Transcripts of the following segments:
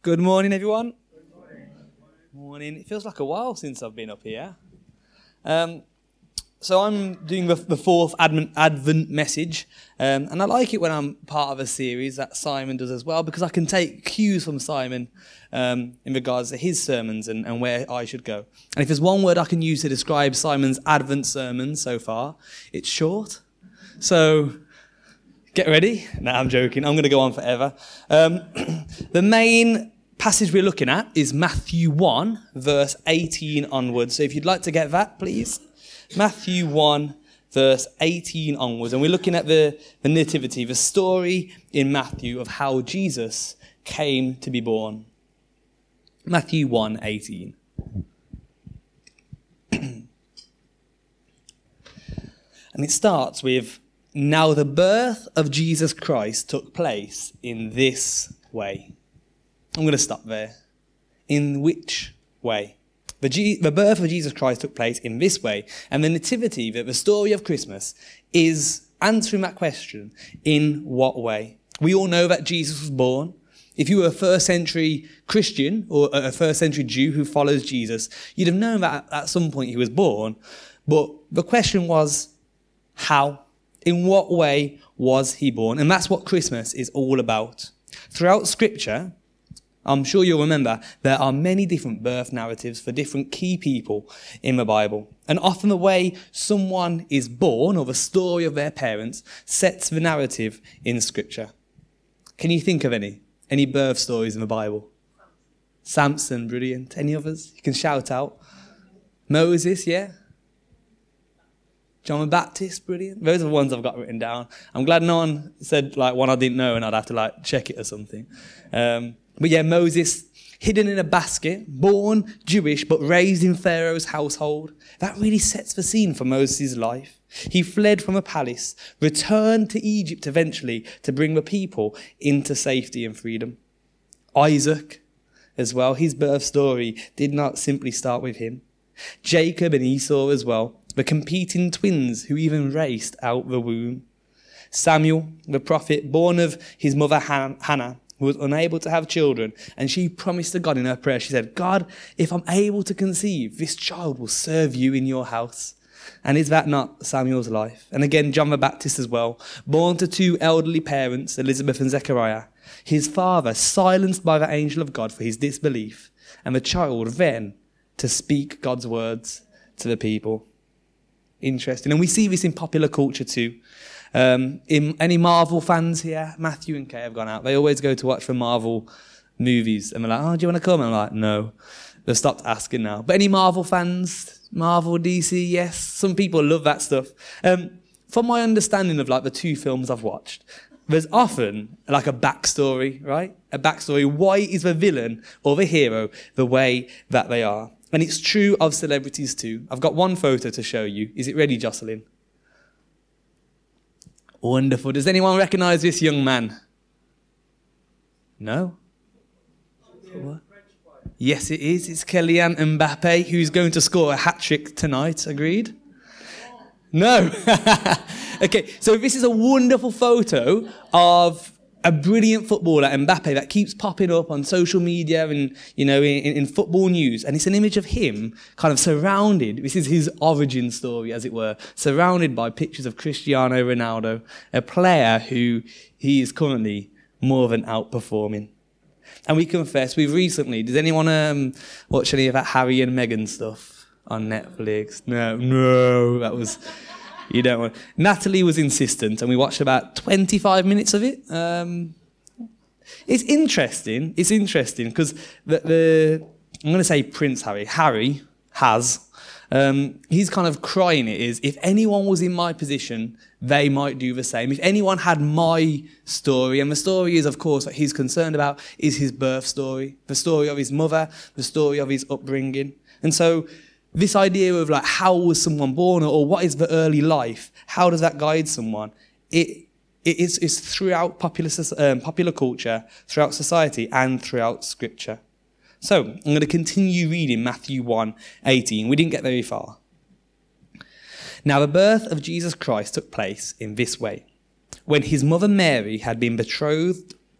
Good morning, everyone. Good morning. morning. It feels like a while since I've been up here. Um, so I'm doing the, the fourth Advent, Advent message, um, and I like it when I'm part of a series that Simon does as well because I can take cues from Simon um, in regards to his sermons and, and where I should go. And if there's one word I can use to describe Simon's Advent sermon so far, it's short. So get ready. No, I'm joking. I'm going to go on forever. Um, the main passage we're looking at is Matthew 1, verse 18 onwards. So if you'd like to get that, please. Matthew 1, verse 18 onwards. And we're looking at the, the Nativity, the story in Matthew of how Jesus came to be born. Matthew 1, 18. and it starts with Now the birth of Jesus Christ took place in this way. I'm going to stop there. In which way? The, G- the birth of Jesus Christ took place in this way, and the nativity, the, the story of Christmas, is answering that question in what way? We all know that Jesus was born. If you were a first century Christian or a first century Jew who follows Jesus, you'd have known that at some point he was born. But the question was, how? In what way was he born? And that's what Christmas is all about. Throughout scripture, I'm sure you'll remember there are many different birth narratives for different key people in the Bible. And often the way someone is born or the story of their parents sets the narrative in Scripture. Can you think of any? Any birth stories in the Bible? Samson, brilliant. Any others? You can shout out. Moses, yeah? John the Baptist, brilliant. Those are the ones I've got written down. I'm glad no one said like one I didn't know and I'd have to like check it or something. Um, but yeah, Moses, hidden in a basket, born Jewish, but raised in Pharaoh's household. That really sets the scene for Moses' life. He fled from a palace, returned to Egypt eventually to bring the people into safety and freedom. Isaac, as well, his birth story did not simply start with him. Jacob and Esau as well, the competing twins who even raced out the womb. Samuel, the prophet, born of his mother Hannah, who was unable to have children, and she promised to God in her prayer, she said, God, if I'm able to conceive, this child will serve you in your house. And is that not Samuel's life? And again, John the Baptist as well, born to two elderly parents, Elizabeth and Zechariah. His father silenced by the angel of God for his disbelief, and the child then to speak God's words to the people. Interesting. And we see this in popular culture too. Um, in, any Marvel fans here? Matthew and Kay have gone out. They always go to watch the Marvel movies. And they're like, oh, do you want to come? And I'm like, no. They've stopped asking now. But any Marvel fans? Marvel, DC, yes. Some people love that stuff. Um, from my understanding of like the two films I've watched, there's often like a backstory, right? A backstory. Why is the villain or the hero the way that they are? And it's true of celebrities too. I've got one photo to show you. Is it ready, Jocelyn? Wonderful. Does anyone recognize this young man? No? What? Yes, it is. It's Kylian Mbappe who's going to score a hat trick tonight. Agreed? No. okay, so this is a wonderful photo of a brilliant footballer, Mbappe, that keeps popping up on social media and, you know, in, in, football news. And it's an image of him kind of surrounded, this is his origin story, as it were, surrounded by pictures of Cristiano Ronaldo, a player who he is currently more than outperforming. And we confess, we've recently, does anyone um, watch any of that Harry and Meghan stuff on Netflix? No, no, that was you don't want. Natalie was insistent, and we watched about 25 minutes of it. Um, it's interesting. It's interesting because the, the, I'm going to say Prince Harry. Harry has. Um, he's kind of crying it is if anyone was in my position, they might do the same. If anyone had my story, and the story is, of course, what he's concerned about is his birth story, the story of his mother, the story of his upbringing. And so this idea of like how was someone born or what is the early life? How does that guide someone? It, it is, is throughout popular, um, popular culture throughout society and throughout scripture. So i'm going to continue reading matthew 1 18 we didn't get very far. Now the birth of jesus christ took place in this way. When his mother mary had been betrothed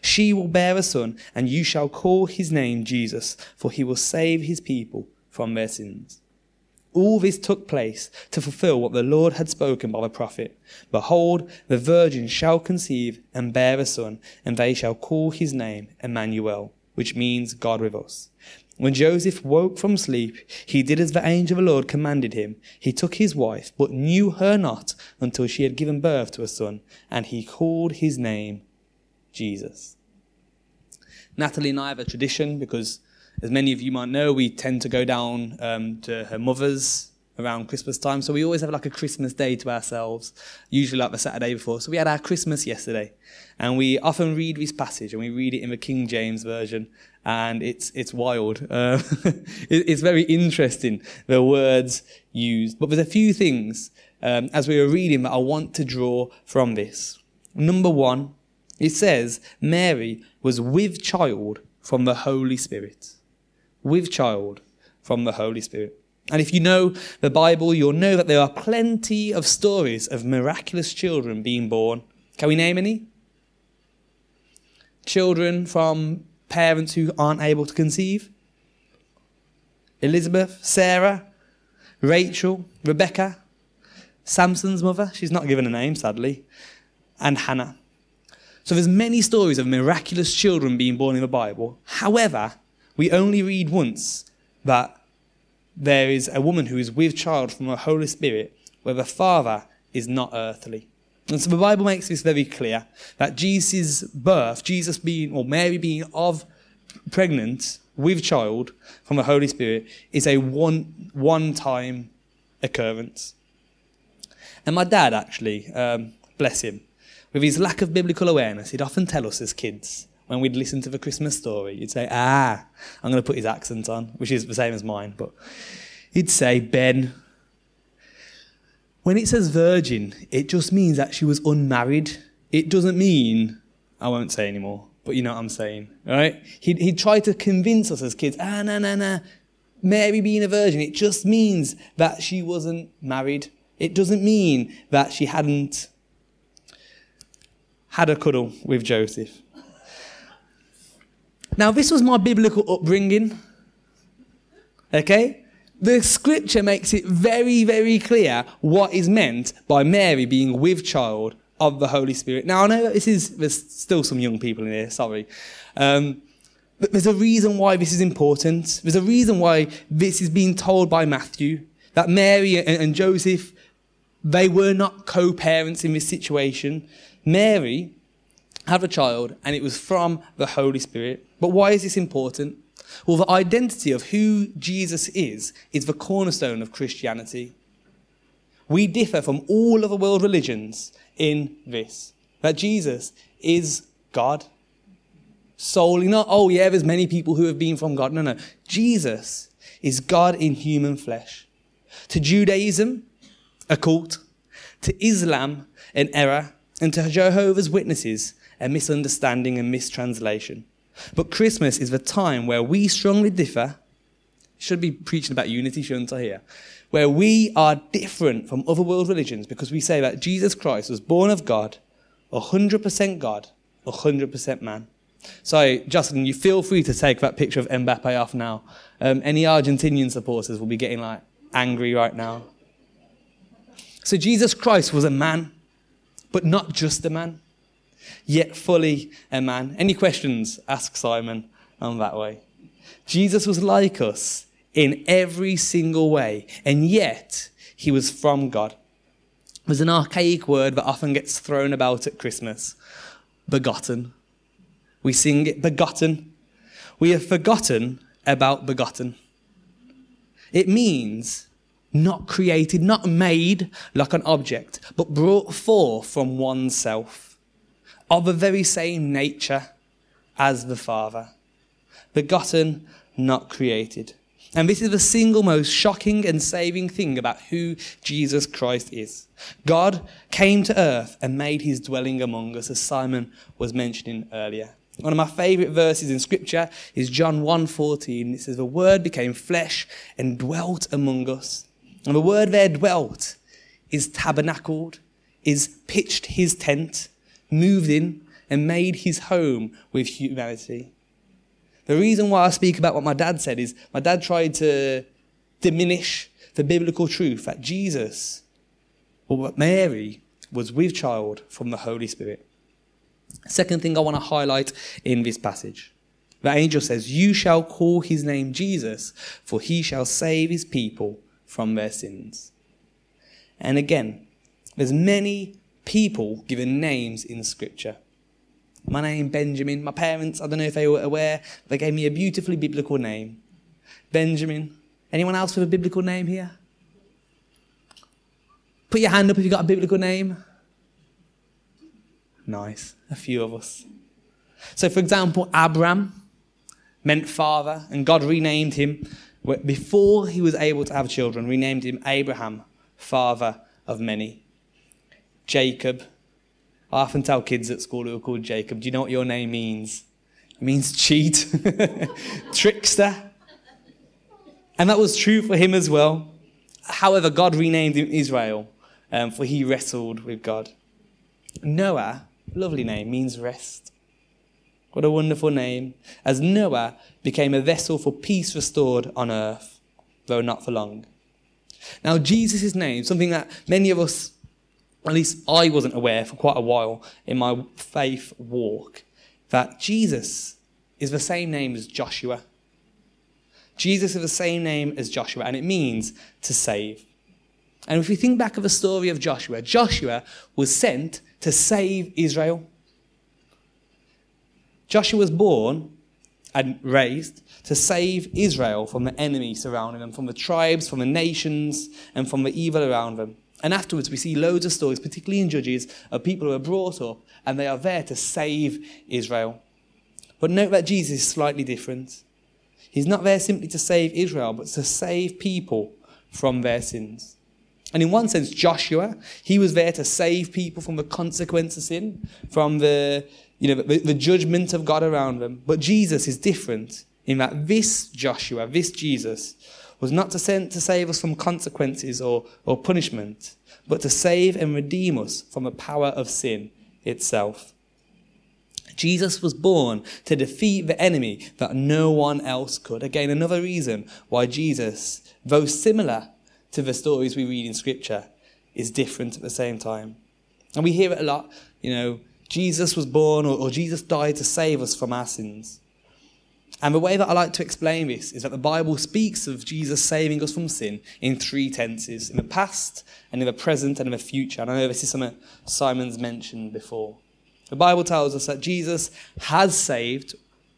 She will bear a son, and you shall call his name Jesus, for he will save his people from their sins. All this took place to fulfill what the Lord had spoken by the prophet. Behold, the virgin shall conceive and bear a son, and they shall call his name Emmanuel, which means God with us. When Joseph woke from sleep, he did as the angel of the Lord commanded him. He took his wife, but knew her not until she had given birth to a son, and he called his name Jesus. Natalie and I have a tradition because, as many of you might know, we tend to go down um, to her mother's around Christmas time. So we always have like a Christmas day to ourselves, usually like the Saturday before. So we had our Christmas yesterday, and we often read this passage, and we read it in the King James version, and it's it's wild. Uh, it's very interesting the words used, but there's a few things um, as we were reading that I want to draw from this. Number one, it says Mary was with child from the Holy Spirit. With child from the Holy Spirit. And if you know the Bible, you'll know that there are plenty of stories of miraculous children being born. Can we name any? Children from parents who aren't able to conceive? Elizabeth, Sarah, Rachel, Rebecca, Samson's mother, she's not given a name sadly, and Hannah. So there's many stories of miraculous children being born in the Bible. However, we only read once that there is a woman who is with child from the Holy Spirit where the father is not earthly. And so the Bible makes this very clear that Jesus' birth, Jesus being, or Mary being of pregnant with child from the Holy Spirit, is a one, one time occurrence. And my dad, actually, um, bless him, with his lack of biblical awareness, he'd often tell us as kids when we'd listen to the Christmas story, he'd say, Ah, I'm going to put his accent on, which is the same as mine, but he'd say, Ben, when it says virgin, it just means that she was unmarried. It doesn't mean, I won't say anymore, but you know what I'm saying, right? He'd, he'd try to convince us as kids, ah, no, no, no. Mary being a virgin, it just means that she wasn't married. It doesn't mean that she hadn't had a cuddle with Joseph. Now, this was my biblical upbringing. Okay? The scripture makes it very, very clear what is meant by Mary being with child of the Holy Spirit. Now, I know this is, there's still some young people in here, sorry. Um, but there's a reason why this is important. There's a reason why this is being told by Matthew that Mary and, and Joseph, they were not co parents in this situation. Mary had a child, and it was from the Holy Spirit. But why is this important? Well, the identity of who Jesus is is the cornerstone of Christianity. We differ from all other world religions in this that Jesus is God. Solely, not, oh, yeah, there's many people who have been from God. No, no. Jesus is God in human flesh. To Judaism, a cult. To Islam, an error and to Jehovah's Witnesses, a misunderstanding and mistranslation. But Christmas is the time where we strongly differ. Should be preaching about unity, shouldn't I? Here, where we are different from other world religions because we say that Jesus Christ was born of God, 100% God, 100% man. So, Justin, you feel free to take that picture of Mbappe off now. Um, any Argentinian supporters will be getting like angry right now. So, Jesus Christ was a man but not just a man, yet fully a man. Any questions? Ask Simon on that way. Jesus was like us in every single way, and yet he was from God. There's an archaic word that often gets thrown about at Christmas begotten. We sing it begotten. We have forgotten about begotten. It means not created, not made like an object, but brought forth from oneself, of the very same nature as the Father. begotten, not created. And this is the single most shocking and saving thing about who Jesus Christ is. God came to earth and made his dwelling among us, as Simon was mentioning earlier. One of my favorite verses in scripture is John 1:14. It says the word became flesh and dwelt among us. And the word there dwelt is tabernacled, is pitched his tent, moved in and made his home with humanity. The reason why I speak about what my dad said is my dad tried to diminish the biblical truth that Jesus, or Mary, was with child from the Holy Spirit. Second thing I want to highlight in this passage. The angel says, You shall call his name Jesus, for he shall save his people from their sins. And again, there's many people given names in Scripture. My name, Benjamin. My parents, I don't know if they were aware, they gave me a beautifully biblical name. Benjamin. Anyone else with a biblical name here? Put your hand up if you've got a biblical name. Nice. A few of us. So, for example, Abram meant father, and God renamed him before he was able to have children, renamed him Abraham, father of many. Jacob, I often tell kids at school who are called Jacob, do you know what your name means? It means cheat, trickster. And that was true for him as well. However, God renamed him Israel, um, for he wrestled with God. Noah, lovely name, means rest. What a wonderful name. As Noah became a vessel for peace restored on earth, though not for long. Now, Jesus' name, something that many of us at least I wasn't aware for quite a while in my faith walk, that Jesus is the same name as Joshua. Jesus is the same name as Joshua, and it means to save. And if we think back of the story of Joshua, Joshua was sent to save Israel. Joshua was born and raised to save Israel from the enemy surrounding them, from the tribes, from the nations, and from the evil around them. And afterwards, we see loads of stories, particularly in Judges, of people who are brought up and they are there to save Israel. But note that Jesus is slightly different. He's not there simply to save Israel, but to save people from their sins. And in one sense, Joshua, he was there to save people from the consequence of sin, from the, you know, the, the judgment of God around them. But Jesus is different in that this Joshua, this Jesus, was not to, send, to save us from consequences or, or punishment, but to save and redeem us from the power of sin itself. Jesus was born to defeat the enemy that no one else could. Again, another reason why Jesus, though similar to the stories we read in Scripture, is different at the same time. And we hear it a lot, you know, Jesus was born or, or Jesus died to save us from our sins. And the way that I like to explain this is that the Bible speaks of Jesus saving us from sin in three tenses in the past, and in the present, and in the future. And I know this is something Simon's mentioned before. The Bible tells us that Jesus has saved,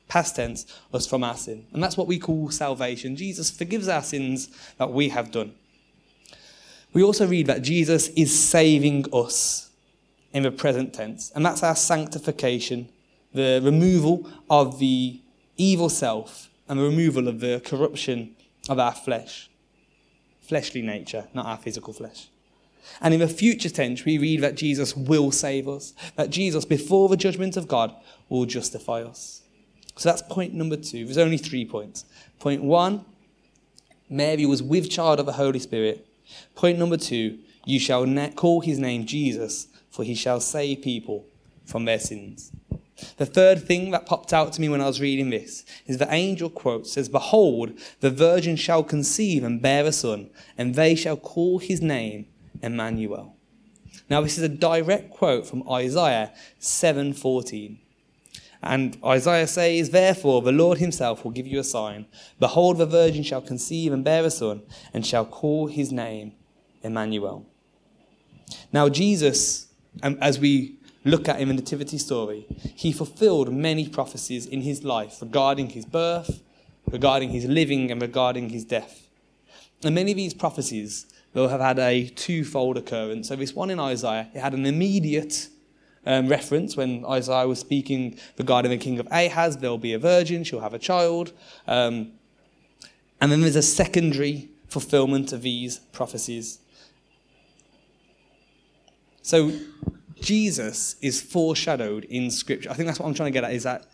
past tense, us from our sin. And that's what we call salvation. Jesus forgives our sins that we have done. We also read that Jesus is saving us in the present tense, and that's our sanctification, the removal of the evil self and the removal of the corruption of our flesh. Fleshly nature, not our physical flesh. And in the future tense, we read that Jesus will save us, that Jesus, before the judgment of God, will justify us. So that's point number two. There's only three points. Point one, Mary was with child of the Holy Spirit. Point number two, you shall call his name Jesus, for he shall save people from their sins. The third thing that popped out to me when I was reading this is the angel quote says, Behold, the virgin shall conceive and bear a son, and they shall call his name Emmanuel. Now this is a direct quote from Isaiah 7:14. And Isaiah says, Therefore the Lord himself will give you a sign. Behold, the virgin shall conceive and bear a son, and shall call his name Emmanuel. Now Jesus, um, as we look at him in the nativity story, he fulfilled many prophecies in his life regarding his birth, regarding his living, and regarding his death. And many of these prophecies will have had a twofold occurrence. So this one in Isaiah, it had an immediate um, reference when Isaiah was speaking regarding the king of Ahaz. There'll be a virgin, she'll have a child. Um, and then there's a secondary fulfillment of these prophecies. So Jesus is foreshadowed in Scripture. I think that's what I'm trying to get at is that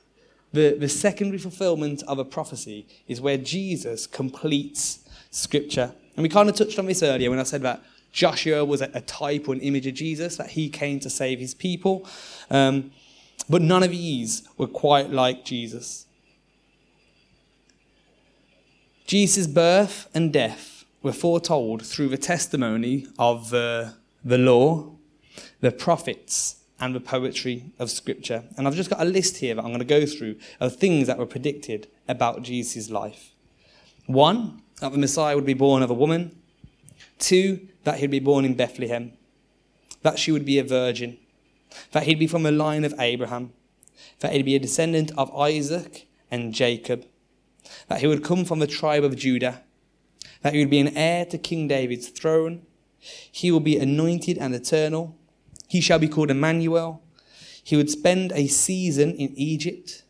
the, the secondary fulfillment of a prophecy is where Jesus completes Scripture. And we kind of touched on this earlier when I said that Joshua was a, a type or an image of Jesus, that he came to save his people. Um, but none of these were quite like Jesus. Jesus' birth and death were foretold through the testimony of the, the law, the prophets, and the poetry of Scripture. And I've just got a list here that I'm going to go through of things that were predicted about Jesus' life. One, that the Messiah would be born of a woman. Two, that he'd be born in Bethlehem. That she would be a virgin. That he'd be from the line of Abraham. That he'd be a descendant of Isaac and Jacob. That he would come from the tribe of Judah. That he would be an heir to King David's throne. He will be anointed and eternal. He shall be called Emmanuel. He would spend a season in Egypt.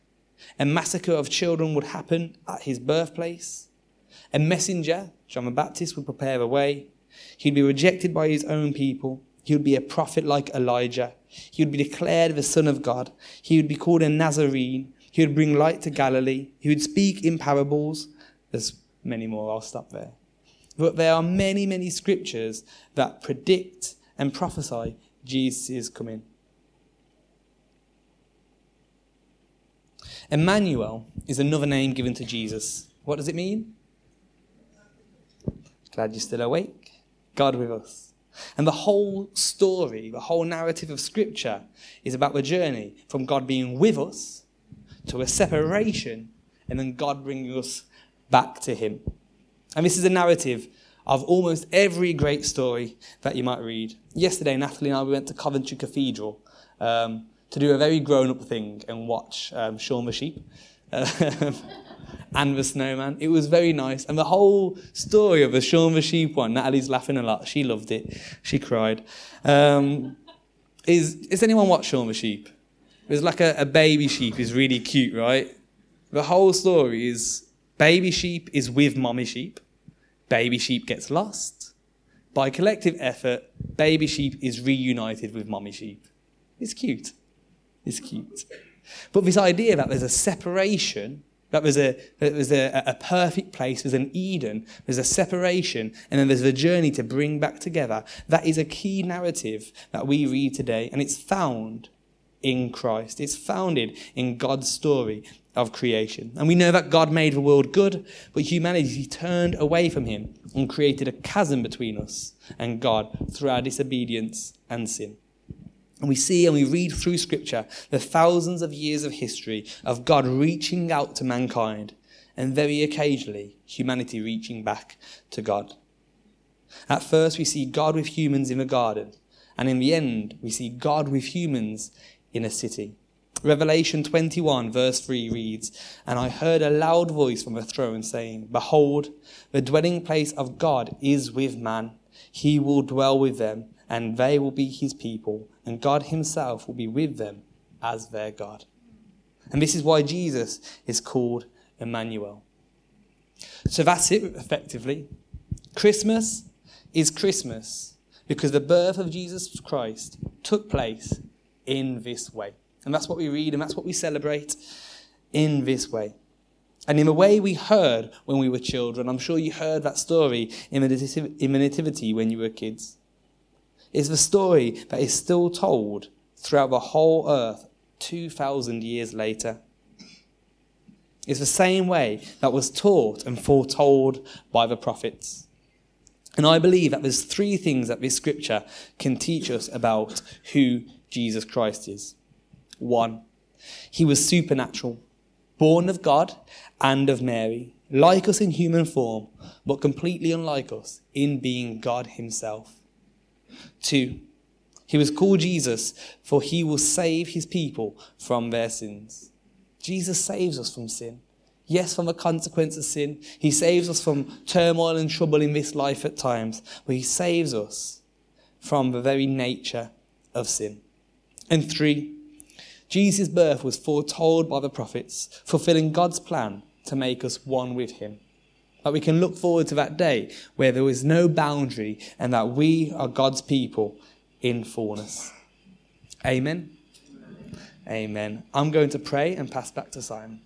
A massacre of children would happen at his birthplace. A messenger, John the Baptist, would prepare the way. He'd be rejected by his own people. He would be a prophet like Elijah. He would be declared the Son of God. He would be called a Nazarene. He would bring light to Galilee. He would speak in parables. There's many more. I'll stop there. But there are many, many scriptures that predict and prophesy Jesus is coming. Emmanuel is another name given to Jesus. What does it mean? Glad you're still awake. God with us. And the whole story, the whole narrative of Scripture is about the journey from God being with us to a separation and then God bringing us back to Him. And this is a narrative of almost every great story that you might read. Yesterday, Natalie and I we went to Coventry Cathedral um, to do a very grown up thing and watch um, Shaun the Sheep. and the snowman. It was very nice. And the whole story of the Shaun the Sheep one, Natalie's laughing a lot. She loved it. She cried. Um, is, is anyone watched Shaun the Sheep? There's like a, a baby sheep is really cute, right? The whole story is baby sheep is with mommy sheep. Baby sheep gets lost. By collective effort, baby sheep is reunited with mommy sheep. It's cute. It's cute. But this idea that there's a separation that there's a, that was a, a perfect place. There's an Eden. There's a separation. And then there's a journey to bring back together. That is a key narrative that we read today. And it's found in Christ. It's founded in God's story of creation. And we know that God made the world good, but humanity turned away from him and created a chasm between us and God through our disobedience and sin. And we see and we read through Scripture the thousands of years of history of God reaching out to mankind, and very occasionally humanity reaching back to God. At first, we see God with humans in the garden, and in the end, we see God with humans in a city. Revelation 21, verse 3 reads, And I heard a loud voice from the throne saying, Behold, the dwelling place of God is with man. He will dwell with them, and they will be his people and God Himself will be with them as their God. And this is why Jesus is called Emmanuel. So that's it, effectively. Christmas is Christmas because the birth of Jesus Christ took place in this way. And that's what we read and that's what we celebrate in this way. And in the way we heard when we were children, I'm sure you heard that story in the Nativity when you were kids It's the story that is still told throughout the whole earth 2,000 years later. It's the same way that was taught and foretold by the prophets. And I believe that there's three things that this scripture can teach us about who Jesus Christ is. One, he was supernatural, born of God and of Mary, like us in human form, but completely unlike us in being God himself. Two, he was called Jesus, for he will save his people from their sins. Jesus saves us from sin. Yes, from the consequence of sin. He saves us from turmoil and trouble in this life at times, but he saves us from the very nature of sin. And three, Jesus' birth was foretold by the prophets, fulfilling God's plan to make us one with Him. That we can look forward to that day where there is no boundary and that we are God's people in fullness. Amen. Amen. I'm going to pray and pass back to Simon.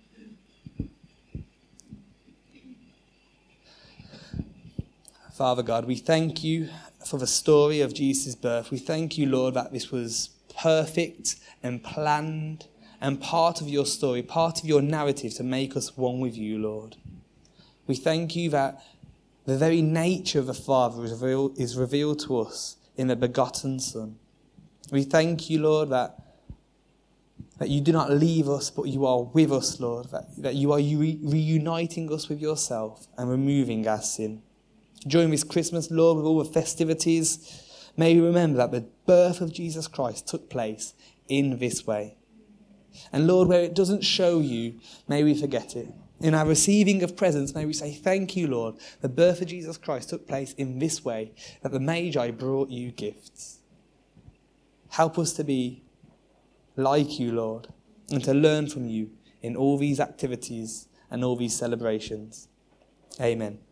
Father God, we thank you for the story of Jesus' birth. We thank you, Lord, that this was perfect and planned and part of your story, part of your narrative to make us one with you, Lord. We thank you that the very nature of the Father is revealed, is revealed to us in the begotten Son. We thank you, Lord, that, that you do not leave us, but you are with us, Lord, that, that you are re- reuniting us with yourself and removing our sin. During this Christmas, Lord, with all the festivities, may we remember that the birth of Jesus Christ took place in this way. And Lord, where it doesn't show you, may we forget it. In our receiving of presents, may we say, Thank you, Lord. The birth of Jesus Christ took place in this way, that the Magi brought you gifts. Help us to be like you, Lord, and to learn from you in all these activities and all these celebrations. Amen.